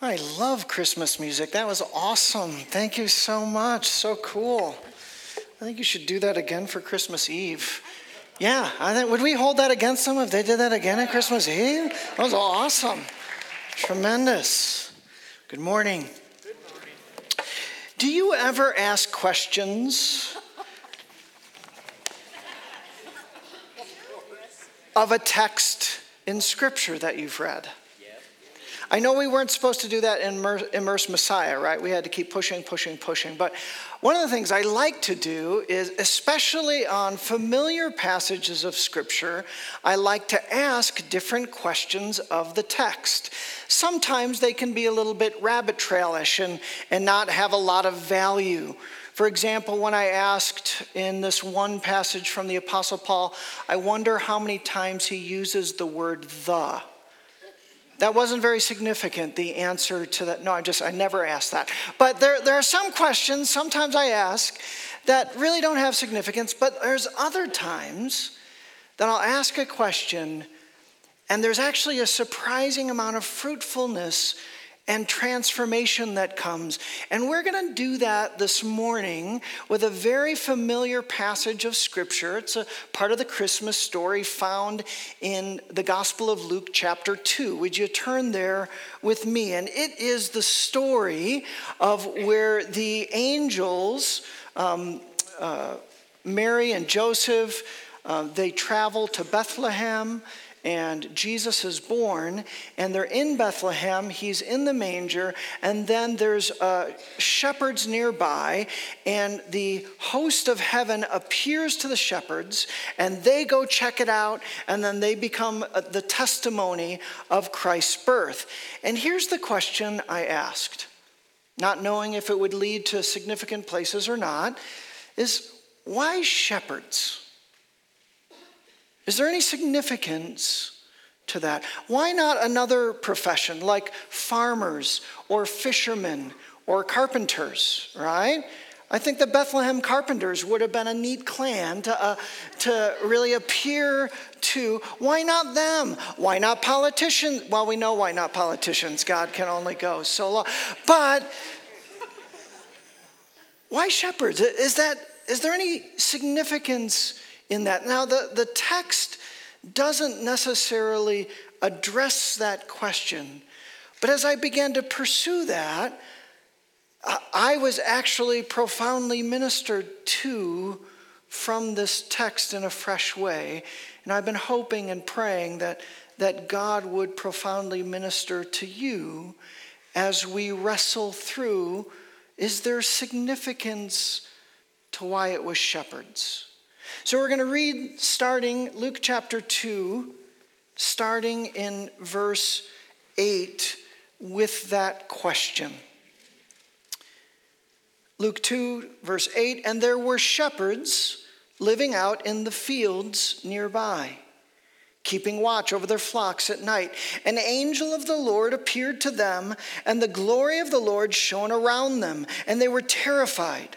I love Christmas music. That was awesome. Thank you so much. So cool. I think you should do that again for Christmas Eve. Yeah, I think, would we hold that against them if they did that again at Christmas Eve? That was awesome. Tremendous. Good morning. Good morning. Do you ever ask questions of a text in Scripture that you've read? I know we weren't supposed to do that in Immerse Messiah, right? We had to keep pushing, pushing, pushing. But one of the things I like to do is, especially on familiar passages of Scripture, I like to ask different questions of the text. Sometimes they can be a little bit rabbit trailish and, and not have a lot of value. For example, when I asked in this one passage from the Apostle Paul, I wonder how many times he uses the word the. That wasn't very significant, the answer to that. No, I just, I never asked that. But there, there are some questions sometimes I ask that really don't have significance, but there's other times that I'll ask a question and there's actually a surprising amount of fruitfulness and transformation that comes. And we're going to do that this morning with a very familiar passage of Scripture. It's a part of the Christmas story found in the Gospel of Luke, chapter 2. Would you turn there with me? And it is the story of where the angels, um, uh, Mary and Joseph, uh, they travel to Bethlehem and Jesus is born, and they're in Bethlehem. He's in the manger, and then there's uh, shepherds nearby, and the host of heaven appears to the shepherds, and they go check it out, and then they become uh, the testimony of Christ's birth. And here's the question I asked, not knowing if it would lead to significant places or not, is why shepherds? Is there any significance to that? Why not another profession like farmers or fishermen or carpenters, right? I think the Bethlehem carpenters would have been a neat clan to, uh, to really appear to. Why not them? Why not politicians? Well, we know why not politicians. God can only go so long. But why shepherds? Is, that, is there any significance in that. Now, the, the text doesn't necessarily address that question, but as I began to pursue that, I was actually profoundly ministered to from this text in a fresh way. And I've been hoping and praying that, that God would profoundly minister to you as we wrestle through is there significance to why it was shepherds? So we're going to read starting Luke chapter 2, starting in verse 8 with that question. Luke 2, verse 8 And there were shepherds living out in the fields nearby, keeping watch over their flocks at night. An angel of the Lord appeared to them, and the glory of the Lord shone around them, and they were terrified.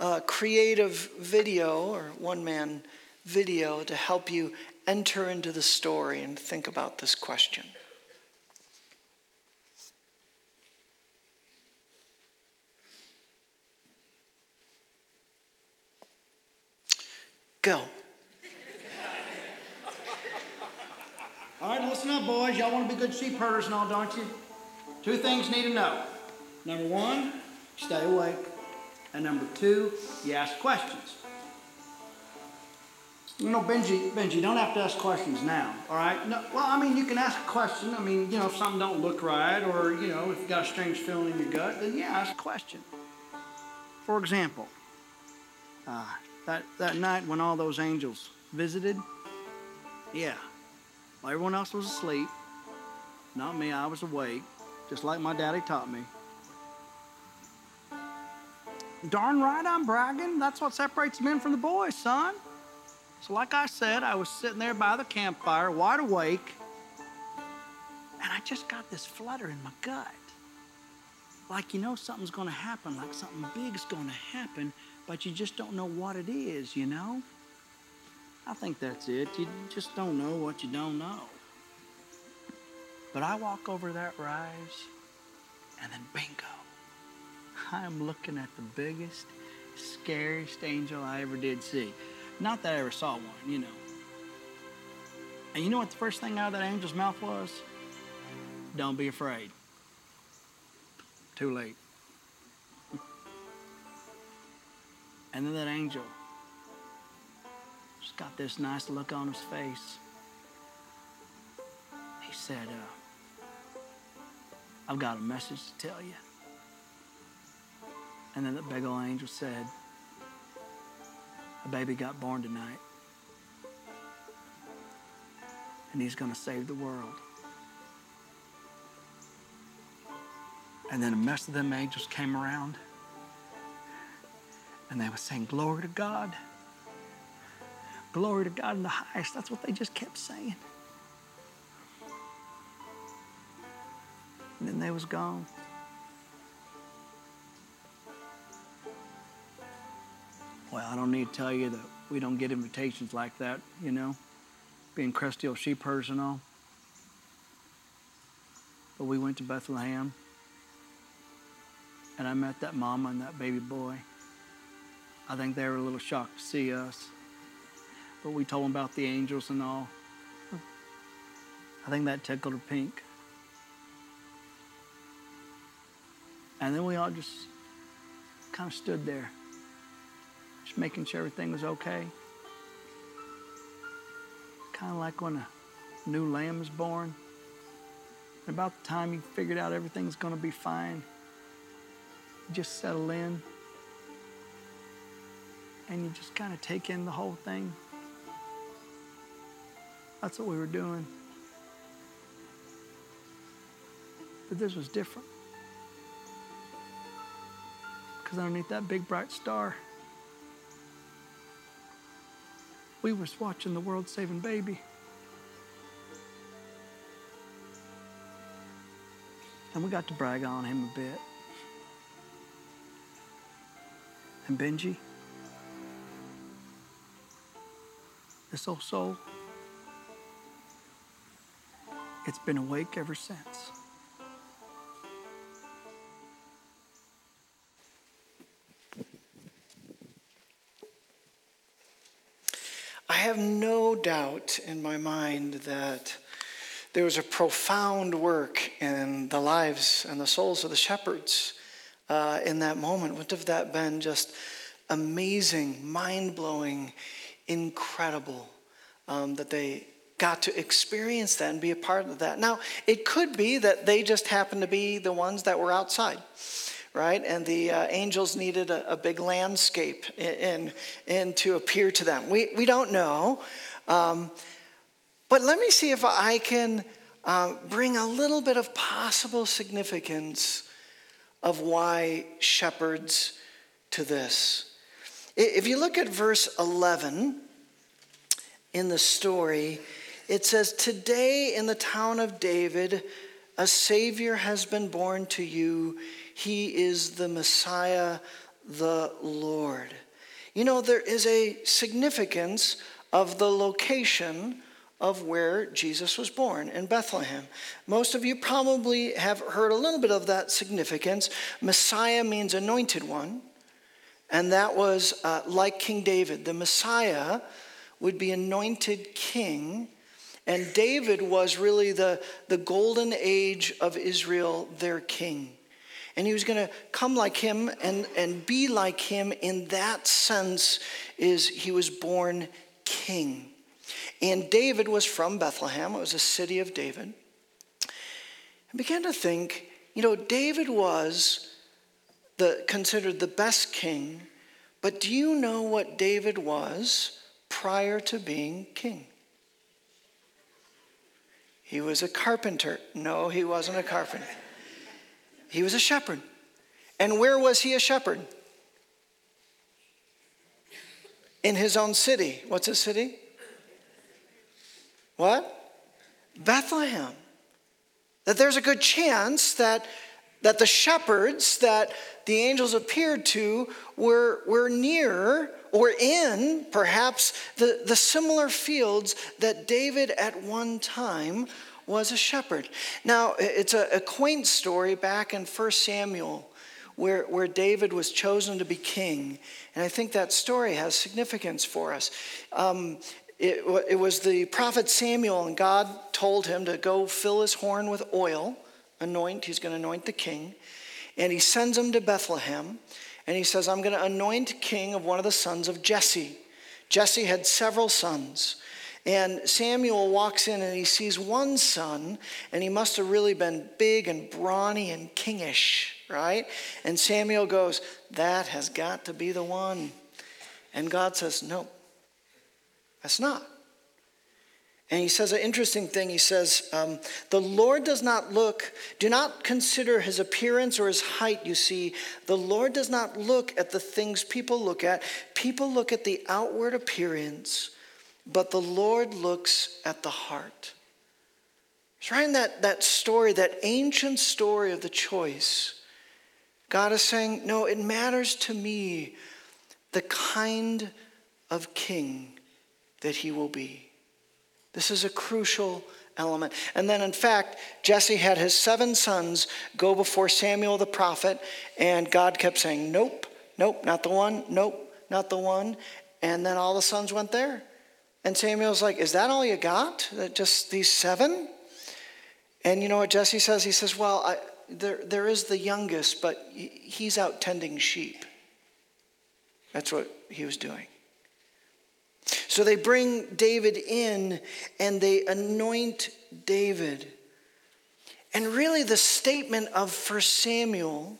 uh, creative video or one man video to help you enter into the story and think about this question. Go. All right, listen up, boys. Y'all want to be good sheep herders and all, don't you? Two things you need to know. Number one, stay awake. And number two, you ask questions. You know, Benji, Benji, don't have to ask questions now, all right? No, well, I mean, you can ask a question. I mean, you know, if something don't look right or, you know, if you got a strange feeling in your gut, then yeah, ask a question. For example, uh, that, that night when all those angels visited, yeah, everyone else was asleep, not me, I was awake, just like my daddy taught me. Darn right I'm bragging. That's what separates men from the boys, son. So, like I said, I was sitting there by the campfire, wide awake, and I just got this flutter in my gut. Like you know something's to happen, like something big's to happen, but you just don't know what it is, you know? I think that's it. You just don't know what you don't know. But I walk over that rise, and then bingo. I'm looking at the biggest, scariest angel I ever did see. Not that I ever saw one, you know. And you know what the first thing out of that angel's mouth was? Don't be afraid. Too late. And then that angel just got this nice look on his face. He said, uh, I've got a message to tell you. And then the big old angel said, A baby got born tonight. And he's going to save the world. And then a mess of them angels came around and they were saying, Glory to God. Glory to God in the highest. That's what they just kept saying. And then they was gone. Well, I don't need to tell you that we don't get invitations like that, you know, being crusty old sheep herders and all. But we went to Bethlehem, and I met that mama and that baby boy. I think they were a little shocked to see us. But we told them about the angels and all. I think that tickled her pink. And then we all just kind of stood there, just making sure everything was okay. Kind of like when a new lamb is born. About the time you figured out everything's going to be fine, you just settle in and you just kind of take in the whole thing. That's what we were doing. But this was different. Because underneath that big bright star, we was watching the world saving baby. And we got to brag on him a bit. And Benji, this old soul, it's been awake ever since. Doubt in my mind that there was a profound work in the lives and the souls of the shepherds uh, in that moment. Wouldn't have that been just amazing, mind blowing, incredible um, that they got to experience that and be a part of that. Now, it could be that they just happened to be the ones that were outside, right? And the uh, angels needed a, a big landscape in, in, to appear to them. We, we don't know. Um, but let me see if I can uh, bring a little bit of possible significance of why shepherds to this. If you look at verse 11 in the story, it says, Today in the town of David, a Savior has been born to you. He is the Messiah, the Lord. You know, there is a significance of the location of where Jesus was born in Bethlehem. Most of you probably have heard a little bit of that significance. Messiah means anointed one, and that was uh, like King David. The Messiah would be anointed king, and David was really the, the golden age of Israel, their king. And he was going to come like him and, and be like him in that sense is he was born king. And David was from Bethlehem, it was a city of David. I began to think, you know, David was the, considered the best king, but do you know what David was prior to being king? He was a carpenter. No, he wasn't a carpenter. He was a shepherd. And where was he a shepherd? In his own city. What's his city? What? Bethlehem. That there's a good chance that, that the shepherds that the angels appeared to were, were near or in perhaps the, the similar fields that David at one time was a shepherd. Now, it's a, a quaint story back in 1 Samuel where, where David was chosen to be king. And I think that story has significance for us. Um, it, it was the prophet Samuel, and God told him to go fill his horn with oil, anoint, he's going to anoint the king. And he sends him to Bethlehem, and he says, I'm going to anoint king of one of the sons of Jesse. Jesse had several sons. And Samuel walks in and he sees one son, and he must have really been big and brawny and kingish, right? And Samuel goes, That has got to be the one. And God says, No, that's not. And he says an interesting thing. He says, um, The Lord does not look, do not consider his appearance or his height, you see. The Lord does not look at the things people look at. People look at the outward appearance, but the Lord looks at the heart. It's right in that, that story, that ancient story of the choice. God is saying, No, it matters to me the kind of king that he will be. This is a crucial element. And then, in fact, Jesse had his seven sons go before Samuel the prophet, and God kept saying, Nope, nope, not the one, nope, not the one. And then all the sons went there. And Samuel's like, Is that all you got? Just these seven? And you know what Jesse says? He says, Well, I, there, there is the youngest, but he's out tending sheep. That's what he was doing. So they bring David in and they anoint David. And really, the statement of 1 Samuel,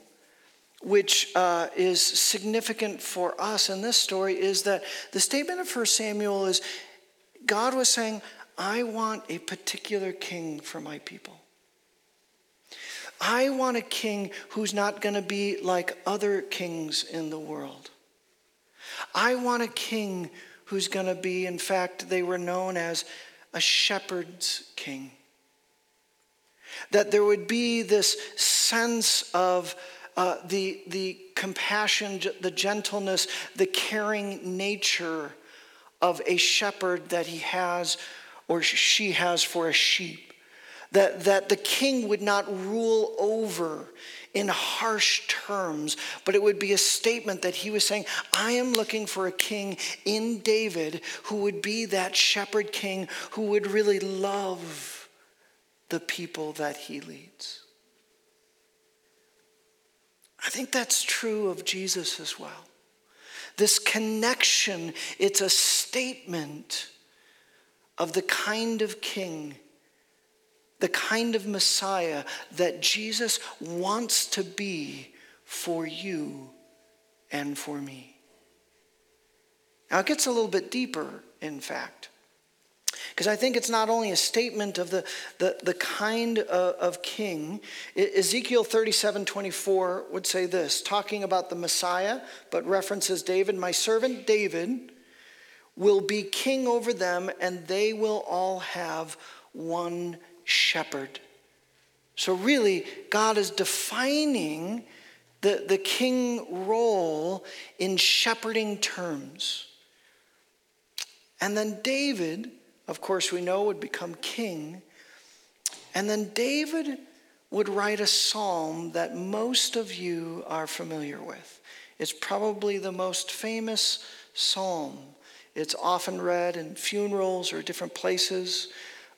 which uh, is significant for us in this story, is that the statement of 1 Samuel is God was saying, I want a particular king for my people. I want a king who's not going to be like other kings in the world. I want a king who's going to be, in fact, they were known as a shepherd's king. That there would be this sense of uh, the, the compassion, the gentleness, the caring nature of a shepherd that he has or she has for a sheep. That, that the king would not rule over in harsh terms, but it would be a statement that he was saying, I am looking for a king in David who would be that shepherd king who would really love the people that he leads. I think that's true of Jesus as well. This connection, it's a statement of the kind of king the kind of Messiah that Jesus wants to be for you and for me. Now, it gets a little bit deeper, in fact, because I think it's not only a statement of the, the, the kind of, of king. Ezekiel 37 24 would say this, talking about the Messiah, but references David, my servant David will be king over them, and they will all have one shepherd. So, really, God is defining the, the king role in shepherding terms. And then David, of course, we know would become king. And then David would write a psalm that most of you are familiar with. It's probably the most famous psalm. It's often read in funerals or different places.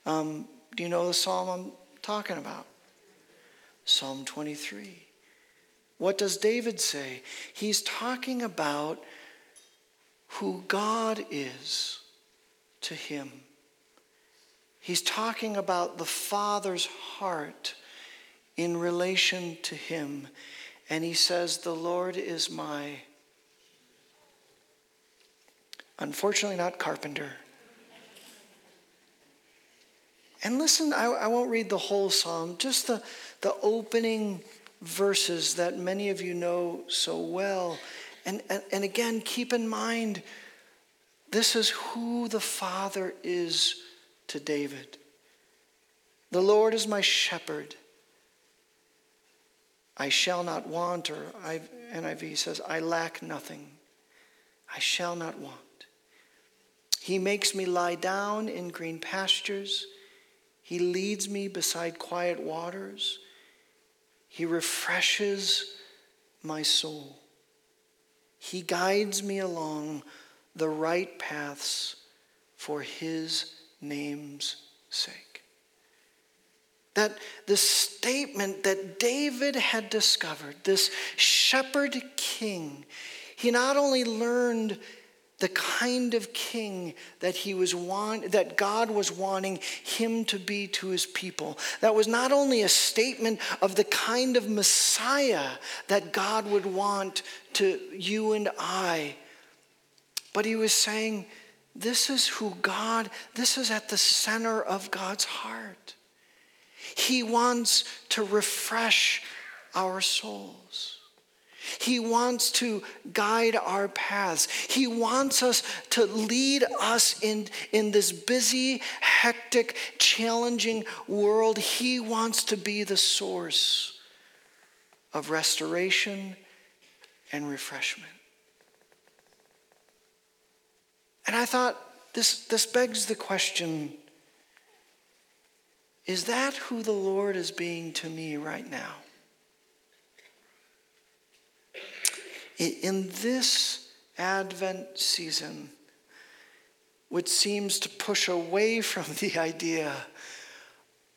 Um, do you know the psalm I'm talking about? Psalm 23. What does David say? He's talking about who God is to him. He's talking about the Father's heart in relation to him. And he says, The Lord is my, unfortunately, not carpenter. And listen, I, I won't read the whole psalm, just the, the opening verses that many of you know so well. And, and, and again, keep in mind, this is who the Father is to David. The Lord is my shepherd. I shall not want, or NIV says, I lack nothing. I shall not want. He makes me lie down in green pastures. He leads me beside quiet waters. He refreshes my soul. He guides me along the right paths for his name's sake. That the statement that David had discovered, this shepherd king, he not only learned the kind of king that he was want, that God was wanting him to be to his people. That was not only a statement of the kind of Messiah that God would want to you and I, but he was saying, this is who God, this is at the center of God's heart. He wants to refresh our souls. He wants to guide our paths. He wants us to lead us in, in this busy, hectic, challenging world. He wants to be the source of restoration and refreshment. And I thought, this, this begs the question is that who the Lord is being to me right now? In this Advent season, which seems to push away from the idea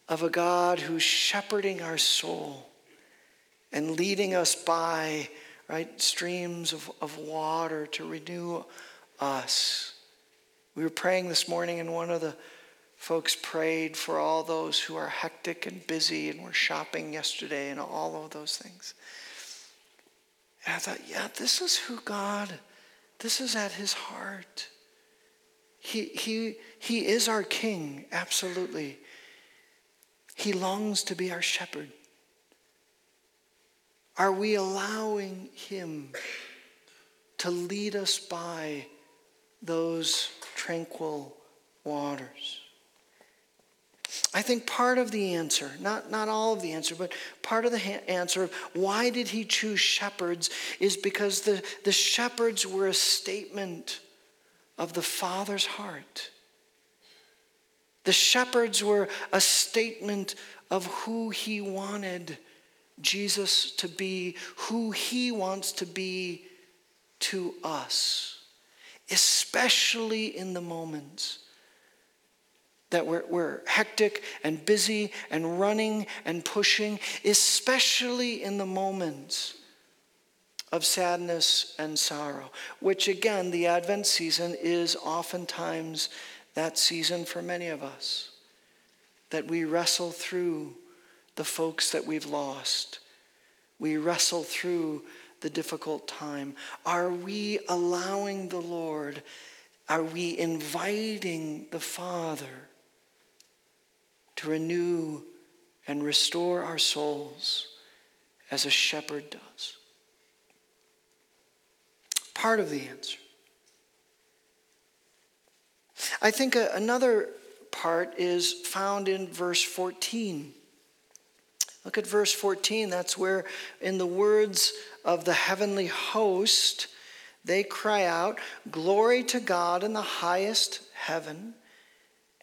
of a God who's shepherding our soul and leading us by right streams of, of water to renew us. We were praying this morning, and one of the folks prayed for all those who are hectic and busy and were shopping yesterday and all of those things. And I thought, yeah, this is who God, this is at his heart. He, he, he is our king, absolutely. He longs to be our shepherd. Are we allowing him to lead us by those tranquil waters? I think part of the answer, not, not all of the answer, but part of the ha- answer of why did he choose shepherds is because the, the shepherds were a statement of the Father's heart. The shepherds were a statement of who he wanted Jesus to be, who he wants to be to us, especially in the moments that we're, we're hectic and busy and running and pushing, especially in the moments of sadness and sorrow, which again, the Advent season is oftentimes that season for many of us. That we wrestle through the folks that we've lost. We wrestle through the difficult time. Are we allowing the Lord? Are we inviting the Father to renew and restore our souls as a shepherd does. Part of the answer. I think uh, another part is found in verse 14. Look at verse 14. That's where, in the words of the heavenly host, they cry out, Glory to God in the highest heaven,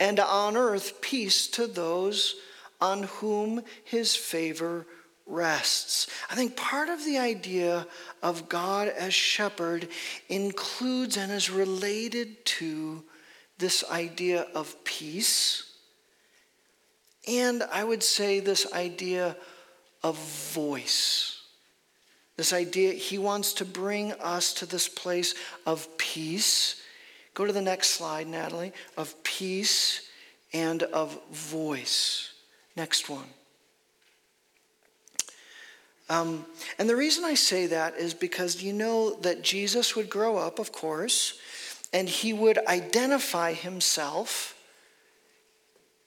and on earth peace to those on whom his favor rests. I think part of the idea of God as shepherd includes and is related to this idea of peace. And I would say this idea of voice. This idea, he wants to bring us to this place of peace. Go to the next slide, Natalie, of peace and of voice. Next one. Um, and the reason I say that is because you know that Jesus would grow up, of course, and he would identify himself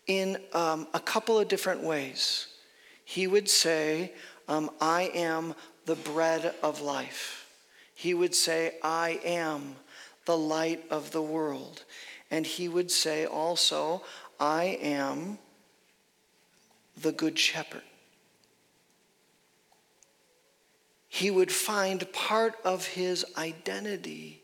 in um, a couple of different ways. He would say, um, I am the bread of life. He would say, I am the light of the world. And he would say also, I am the good shepherd. He would find part of his identity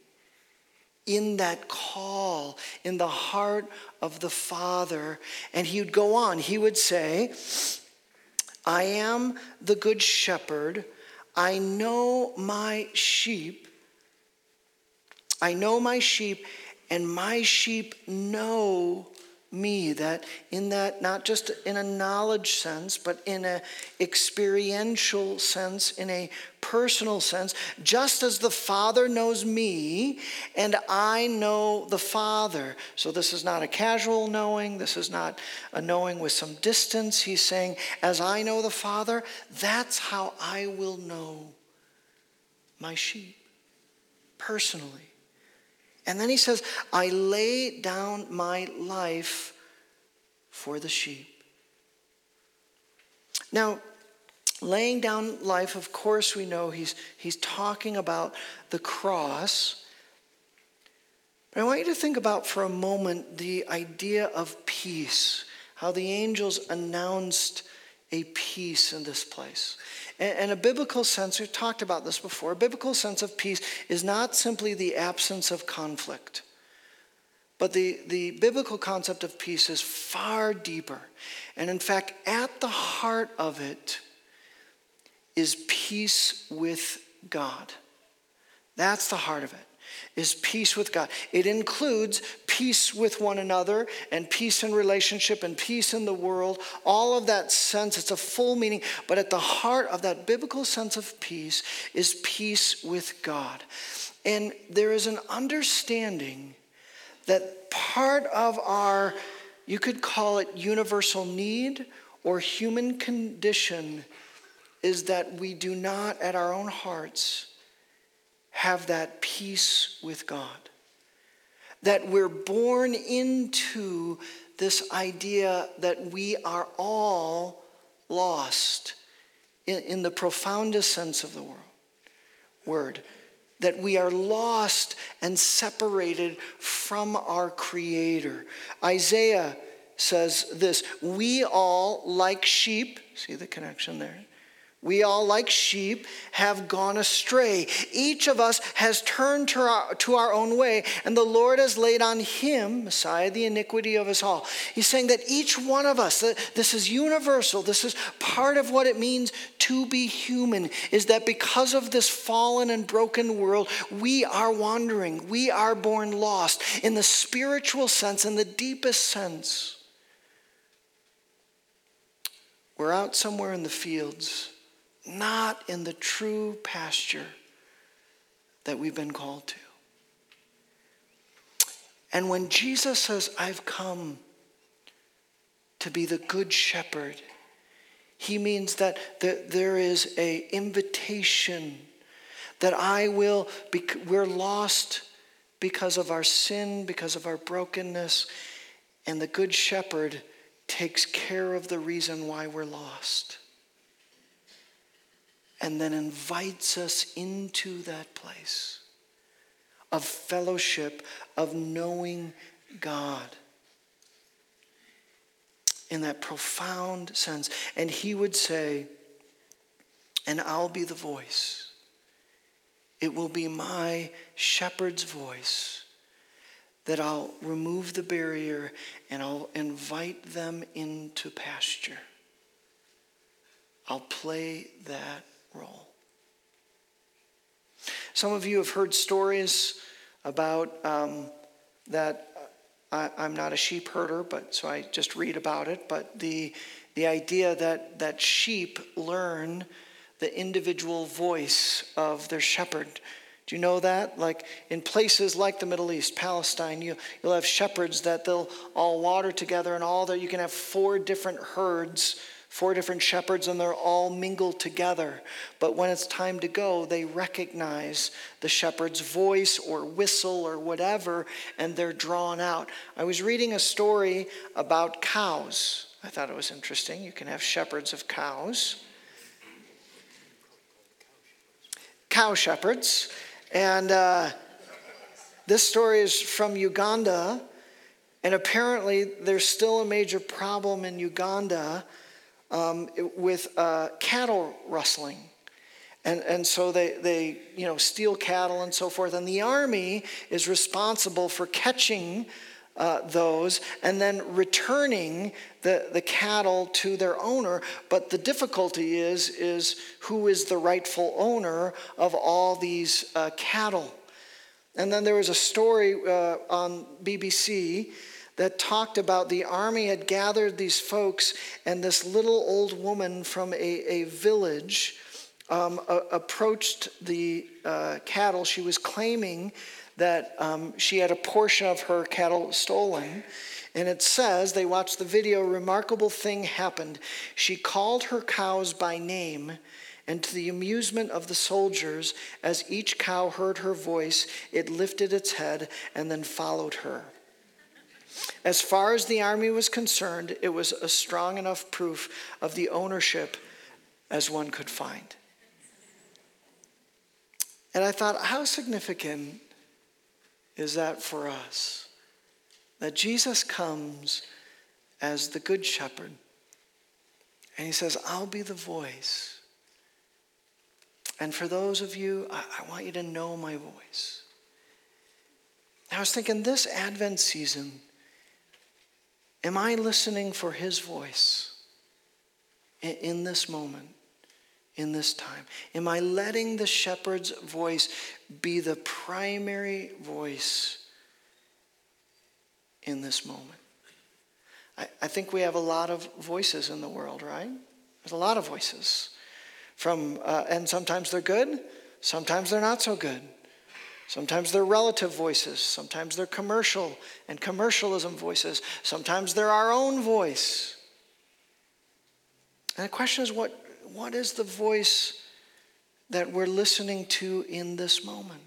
in that call, in the heart of the Father. And he would go on. He would say, I am the good shepherd. I know my sheep. I know my sheep, and my sheep know me that in that not just in a knowledge sense but in a experiential sense in a personal sense just as the father knows me and i know the father. So this is not a casual knowing this is not a knowing with some distance. He's saying as i know the father that's how i will know my sheep personally and then he says, I lay down my life for the sheep. Now, laying down life, of course, we know he's, he's talking about the cross. But I want you to think about for a moment the idea of peace, how the angels announced a peace in this place. And a biblical sense, we've talked about this before, a biblical sense of peace is not simply the absence of conflict. But the, the biblical concept of peace is far deeper. And in fact, at the heart of it is peace with God. That's the heart of it is peace with God. It includes peace with one another and peace in relationship and peace in the world. All of that sense, it's a full meaning, but at the heart of that biblical sense of peace is peace with God. And there is an understanding that part of our, you could call it universal need or human condition, is that we do not at our own hearts have that peace with God. That we're born into this idea that we are all lost in, in the profoundest sense of the world, word. That we are lost and separated from our Creator. Isaiah says this We all, like sheep, see the connection there? We all, like sheep, have gone astray. Each of us has turned to our, to our, own way, and the Lord has laid on him, Messiah, the iniquity of us all. He's saying that each one of us, this is universal, this is part of what it means to be human, is that because of this fallen and broken world, we are wandering. We are born lost in the spiritual sense, in the deepest sense. We're out somewhere in the fields not in the true pasture that we've been called to. And when Jesus says, I've come to be the good shepherd, he means that there is a invitation that I will, be, we're lost because of our sin, because of our brokenness, and the good shepherd takes care of the reason why we're lost and then invites us into that place of fellowship, of knowing God in that profound sense. And he would say, and I'll be the voice. It will be my shepherd's voice that I'll remove the barrier and I'll invite them into pasture. I'll play that role. Some of you have heard stories about um, that. I, I'm not a sheep herder, but so I just read about it. But the the idea that that sheep learn the individual voice of their shepherd. Do you know that? Like in places like the Middle East, Palestine, you, you'll have shepherds that they'll all water together and all that. You can have four different herds, four different shepherds, and they're all mingled together. But when it's time to go, they recognize the shepherd's voice or whistle or whatever, and they're drawn out. I was reading a story about cows. I thought it was interesting. You can have shepherds of cows cow shepherds. And uh, this story is from Uganda. And apparently, there's still a major problem in Uganda um, with uh, cattle rustling. And, and so they, they you know, steal cattle and so forth. And the army is responsible for catching uh, those and then returning the, the cattle to their owner. But the difficulty is, is who is the rightful owner of all these uh, cattle. And then there was a story uh, on BBC that talked about the army had gathered these folks, and this little old woman from a, a village um, a, approached the uh, cattle. She was claiming that um, she had a portion of her cattle stolen. And it says, they watched the video, remarkable thing happened. She called her cows by name, and to the amusement of the soldiers, as each cow heard her voice, it lifted its head and then followed her. As far as the army was concerned, it was a strong enough proof of the ownership as one could find. And I thought, how significant is that for us? That Jesus comes as the Good Shepherd, and he says, I'll be the voice. And for those of you, I, I want you to know my voice. I was thinking this Advent season, am I listening for his voice in, this moment? in this time? Am I letting the shepherd's voice be the primary voice in this moment? I, I think we have a lot of voices in the world, right? There's a lot of voices. From, uh, and sometimes they're good, sometimes they're not so good. Sometimes they're relative voices, sometimes they're commercial and commercialism voices, sometimes they're our own voice. And the question is what what is the voice that we're listening to in this moment?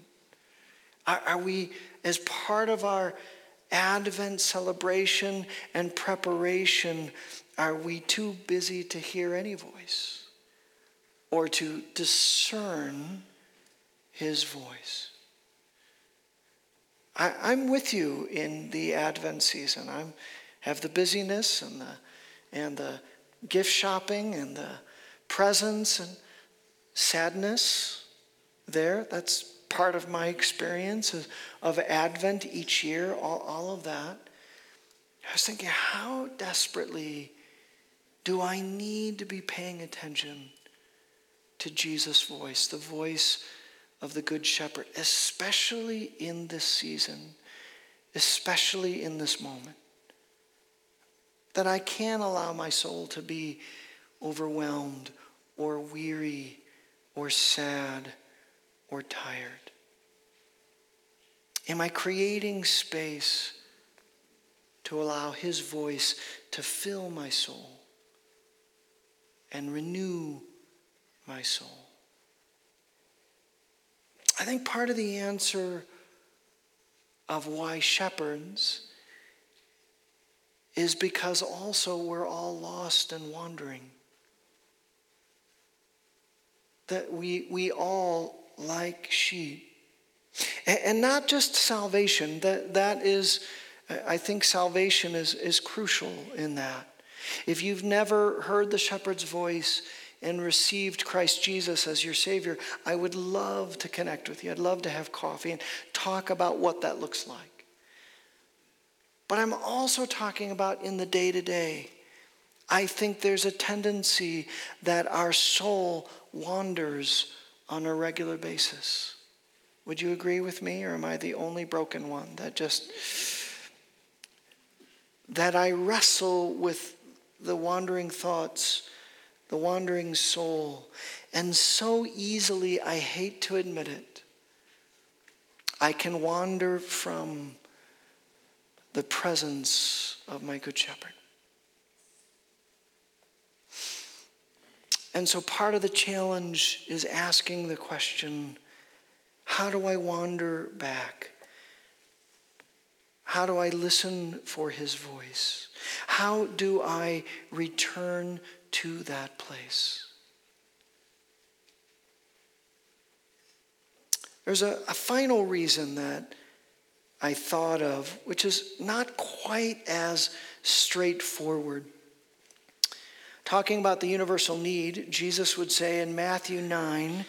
Are, are we, as part of our Advent celebration and preparation, are we too busy to hear any voice or to discern his voice? I, am with you in the Advent season. I have the busyness and the, and the gift shopping and the presence and sadness there. That's part of my experience of, of Advent each year, all, all of that. I was thinking, how desperately do I need to be paying attention to Jesus' voice, the voice of the Good Shepherd, especially in this season, especially in this moment? That I can't allow my soul to be overwhelmed or weary or sad or tired? Am I creating space to allow His voice to fill my soul and renew my soul? I think part of the answer of why shepherds is because also we're all lost and wandering that we, we all, like sheep, and, and not just salvation, that, that is, I think salvation is, is crucial in that. If you've never heard the shepherd's voice and received Christ Jesus as your Savior, I would love to connect with you. I'd love to have coffee and talk about what that looks like. But I'm also talking about in the day to day. I think there's a tendency that our soul wanders on a regular basis. Would you agree with me, or am I the only broken one that just. that I wrestle with the wandering thoughts, the wandering soul, and so easily, I hate to admit it, I can wander from the presence of my Good Shepherd. And so part of the challenge is asking the question how do I wander back? How do I listen for his voice? How do I return to that place? There's a, a, final reason that I thought of, which is not quite as straightforward. Talking about the universal need, Jesus would say in Matthew 9,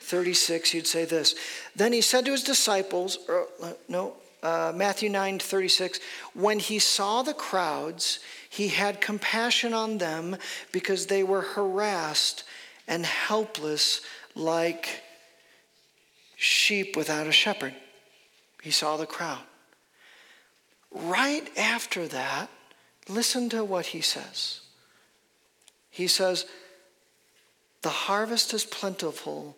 36, he'd say this. Then he said to his disciples, or, uh, no, uh, Matthew 9, 36, when he saw the crowds, he had compassion on them because they were harassed and helpless like sheep without a shepherd. He saw the crowd. Right after that, listen to what he says. He says, The harvest is plentiful,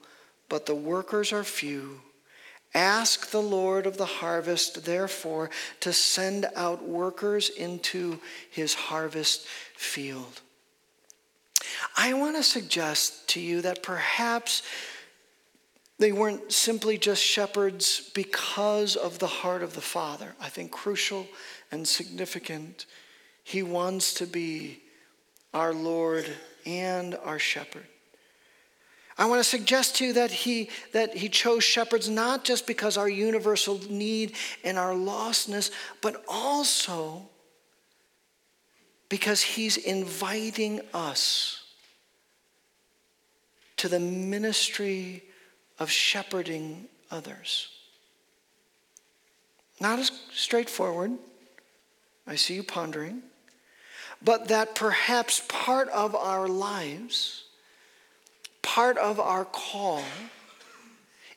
but the workers are few. Ask the Lord of the harvest, therefore, to send out workers into his harvest field. I want to suggest to you that perhaps they weren't simply just shepherds because of the heart of the Father. I think crucial and significant. He wants to be our Lord and our shepherd. I want to suggest to you that he, that he chose shepherds not just because our universal need and our lostness, but also because he's inviting us to the ministry of shepherding others. Not as straightforward, I see you pondering, but that perhaps part of our lives part of our call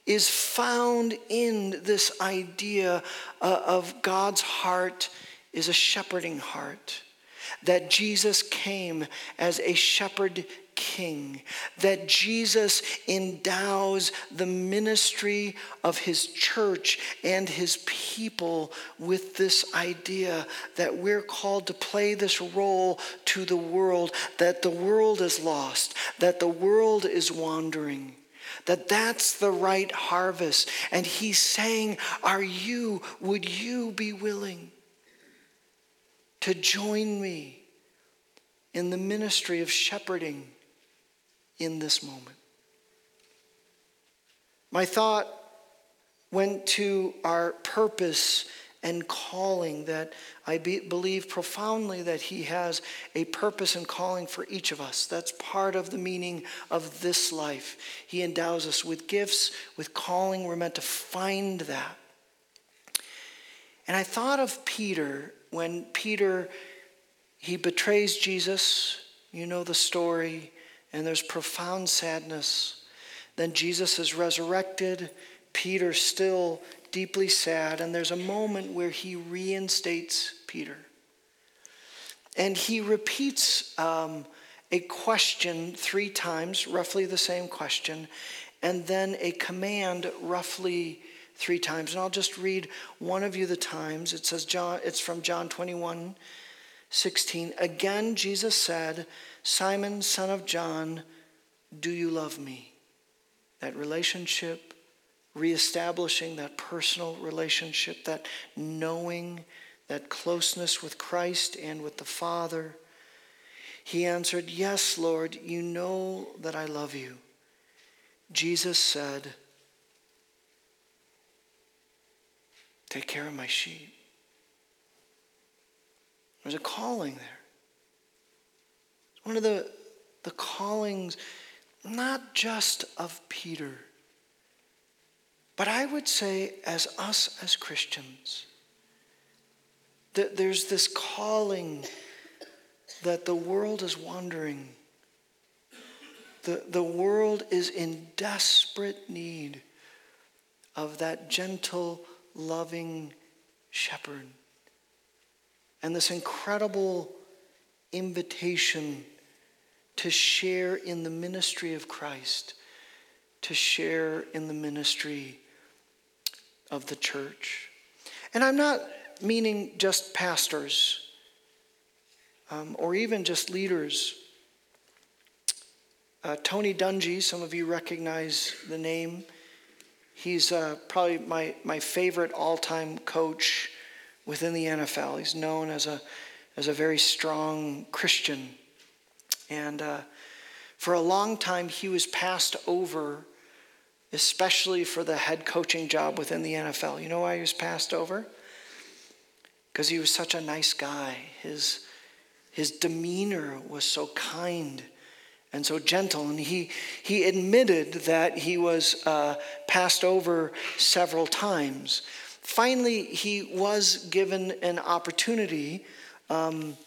is found in this idea uh, of God's heart is a shepherding heart. That Jesus came as a shepherd king, that Jesus endows the ministry of his church and his people with this idea that we're called to play this role to the world, that the world is lost, that the world is wandering. That that's the right harvest. And he's saying, Are you, would you be willing to join me in the ministry of shepherding in this moment. My thought went to our purpose and calling that I be, believe profoundly that He has a purpose and calling for each of us. That's part of the meaning of this life. He endows us with gifts, with calling. We're meant to find that. And I thought of Peter when Peter he betrays Jesus. You know the story and there's profound sadness. Then Jesus is resurrected. Peter's still deeply sad, and there's a moment where he reinstates Peter. And he repeats um, a question three times, roughly the same question, and then a command roughly three times. And I'll just read one of you the times. It says John, it's from John 21, 16. Again, Jesus said, Simon, son of John, do you love me? That relationship, reestablishing that personal relationship, that knowing, that closeness with Christ and with the Father. He answered, Yes, Lord, you know that I love you. Jesus said, Take care of my sheep. There's a calling there one of the, the callings not just of Peter, but I would say as us as Christians, that there's this calling that the world is wandering. The, the world is in desperate need of that gentle, loving shepherd. And this incredible invitation to share in the ministry of Christ, to share in the ministry of the church. And I'm not meaning just pastors um, or even just leaders. Uh, Tony Dungy, some of you recognize the name. He's uh, probably my, my favorite all time coach within the NFL. He's known as a, as a very strong Christian. And uh, for a long time, he was passed over, especially for the head coaching job within the NFL. You know why he was passed over? Because he was such a nice guy. His, his demeanor was so kind and so gentle. And he, he admitted that he was uh, passed over several times. Finally, he was given an opportunity um,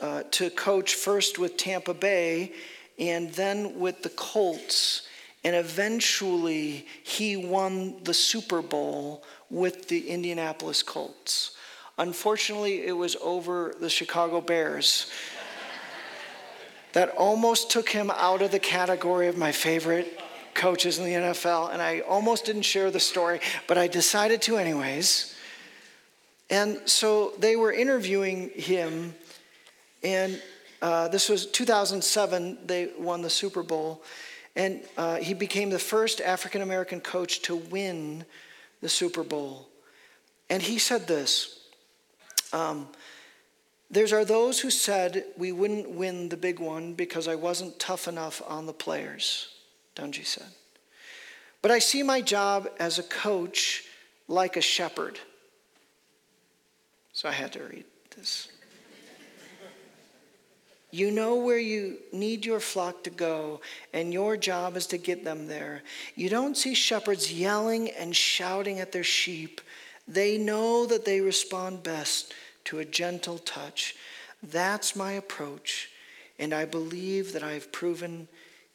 uh, to coach first with Tampa Bay and then with the Colts. And eventually, he won the Super Bowl with the Indianapolis Colts. Unfortunately, it was over the Chicago Bears that almost took him out of the category of my favorite coaches in the NFL. And I almost didn't share the story, but I decided to, anyways. And so they were interviewing him, and uh, this was 2007, they won the Super Bowl. And uh, he became the first African American coach to win the Super Bowl. And he said this um, there are those who said we wouldn't win the big one because I wasn't tough enough on the players, Dungy said. But I see my job as a coach like a shepherd. So I had to read this. You know where you need your flock to go, and your job is to get them there. You don't see shepherds yelling and shouting at their sheep. They know that they respond best to a gentle touch. That's my approach, and I believe that I've proven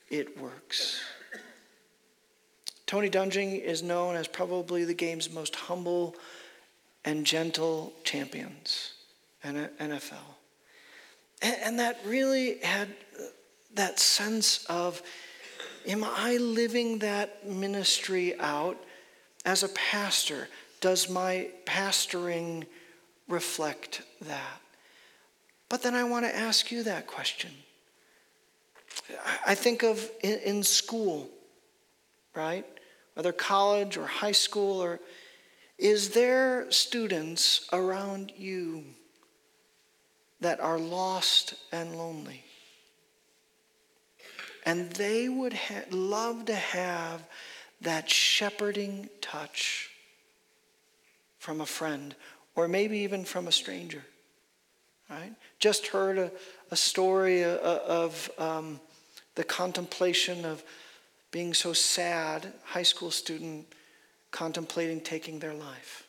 it works. Tony Dungy is known as probably the game's most humble and gentle champions in NFL. And that really had that sense of, am I living that ministry out as a pastor? Does my pastoring reflect that. But then I want to ask you that question. I think of in, in school, right? Whether college or high school or is there students around you that are lost and lonely? And they would ha- love to have that shepherding touch from a friend or maybe even from a stranger. Right? Just heard a, a story uh, uh, of um, the contemplation of being so sad, high school student contemplating taking their life.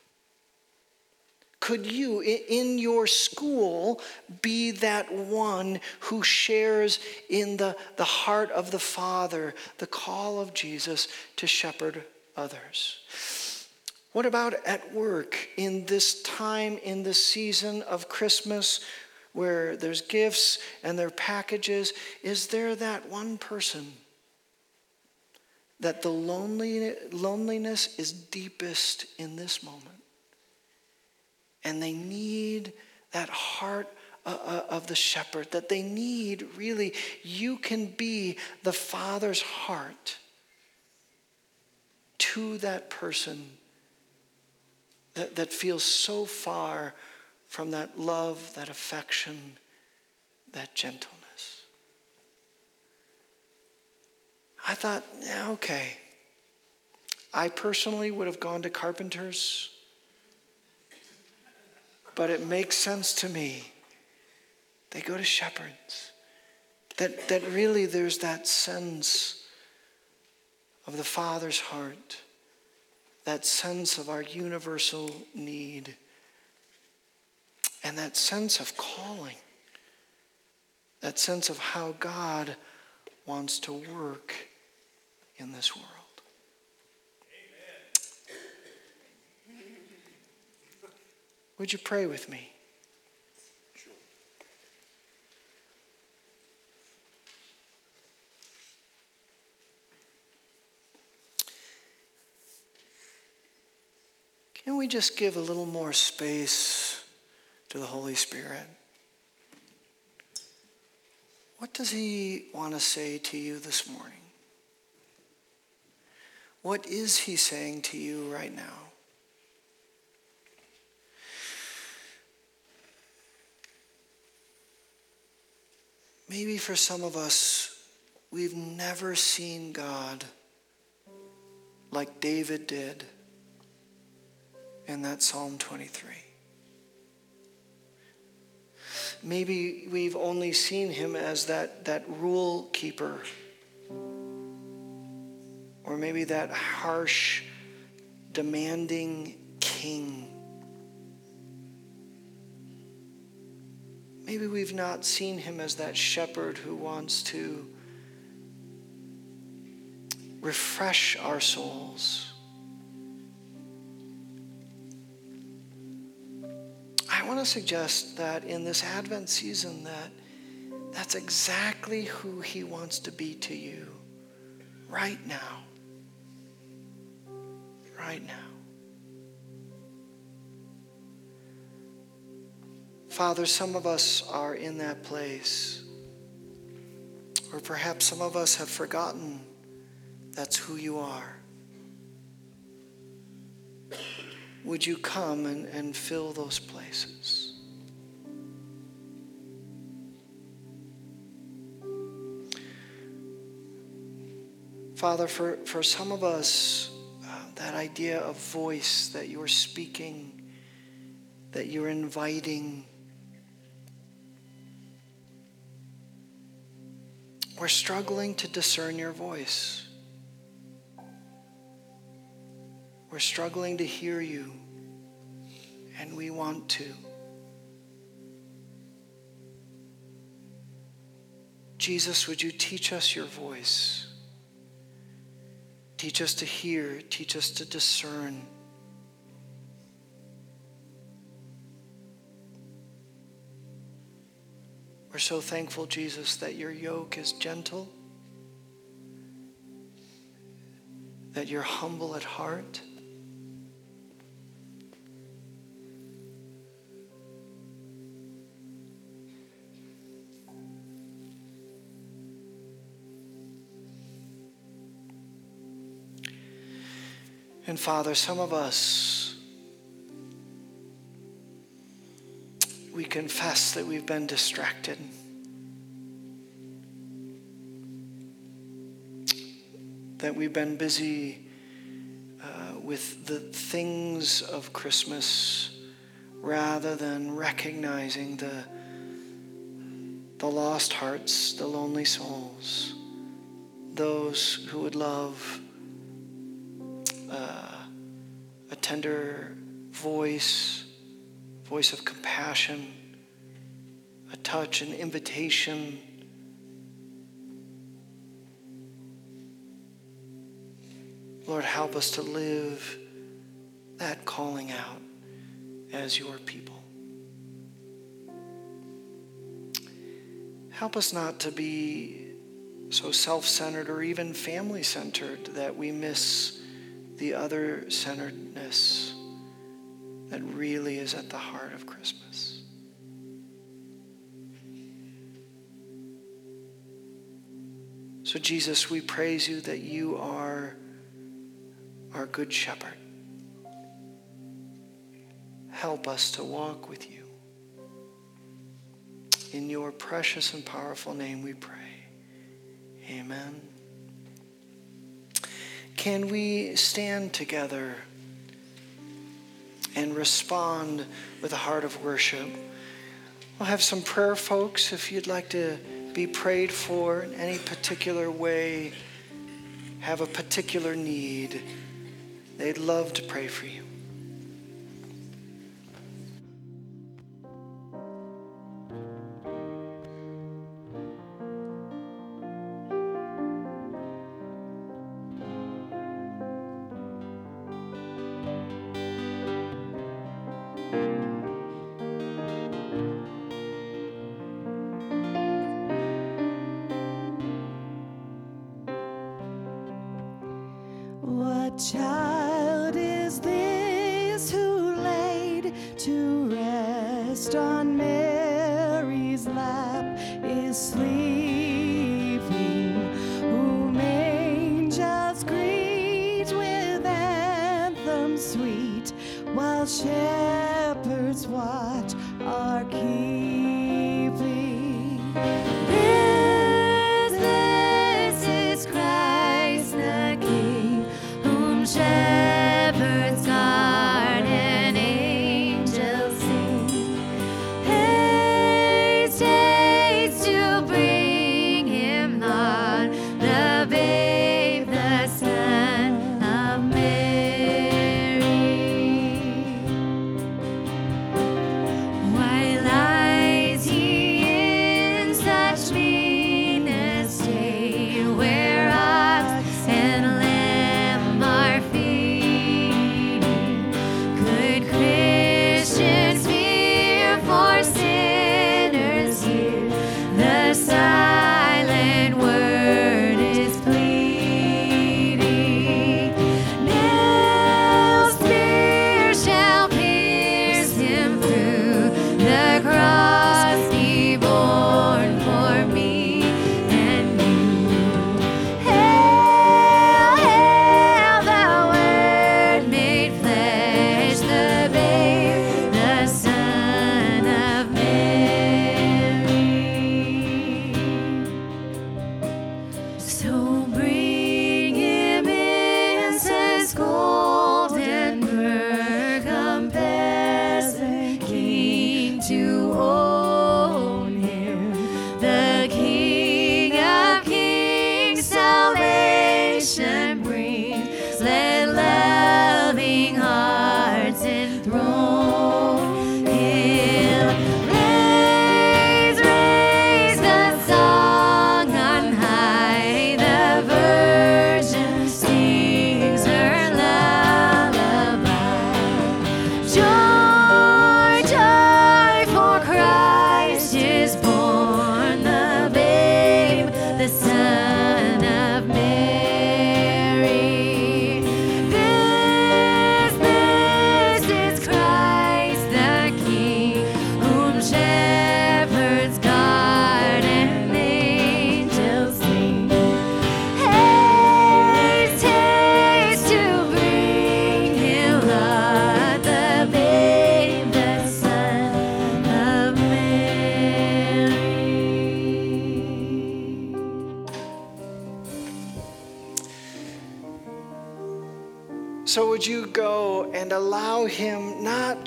Could you, in your school, be that one who shares in the, the heart of the Father, the call of Jesus to shepherd others? What about at work in this time, in this season of Christmas where there's gifts and there are packages? Is there that one person that the lonely, loneliness is deepest in this moment? And they need that heart uh, uh, of the shepherd, that they need really, you can be the Father's heart to that person that, that feels so far from that love, that affection, that gentleness. I thought, yeah, okay. I personally would have gone to carpenters, but it makes sense to me. They go to shepherds. That, that really there's that sense of the Father's heart, that sense of our universal need, and that sense of calling, that sense of how God wants to work in this world. Would you pray with me? Can we just give a little more space to the Holy Spirit? What does He want to say to you this morning? What is He saying to you right now? Maybe for some of us, we've never seen God like David did in that Psalm 23. Maybe we've only seen him as that, that rule keeper, or maybe that harsh, demanding king. Maybe we've not seen him as that shepherd who wants to refresh our souls want to suggest that in this Advent season that that's exactly who he wants to be to you right now. Right now. Father, some of us are in that place. Or perhaps some of us have forgotten that's who you are. Would you come and, and fill those places? Father, for, for some of us, uh, that idea of voice that you're speaking, that you're inviting, we're struggling to discern your voice. Struggling to hear you, and we want to. Jesus, would you teach us your voice? Teach us to hear, teach us to discern. We're so thankful, Jesus, that your yoke is gentle, that you're humble at heart. And Father, some of us, we confess that we've been distracted. That we've been busy uh, with the things of Christmas rather than recognizing the, the lost hearts, the lonely souls, those who would love Uh, tender voice, voice of compassion, a touch, an invitation. Lord, help us to live that calling out as your people. Help us not to be so self centered or even family centered that we miss the other centeredness that really is at the heart of Christmas. So, Jesus, we praise you that you are our good shepherd. Help us to walk with you. In your precious and powerful name we pray. Amen. Can we stand together and respond with a heart of worship? We'll have some prayer, folks, if you'd like to be prayed for in any particular way. have a particular need, they'd love to pray for you.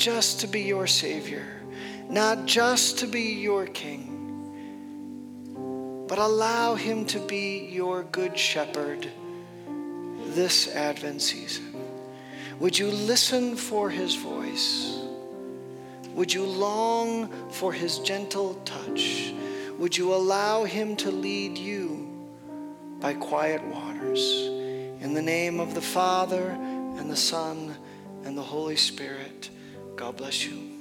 Just to be your Savior, not just to be your King, but allow Him to be your Good Shepherd this Advent season. Would you listen for His voice? Would you long for His gentle touch? Would you allow Him to lead you by quiet waters? In the name of the Father, and the Son, and the Holy Spirit. God bless you.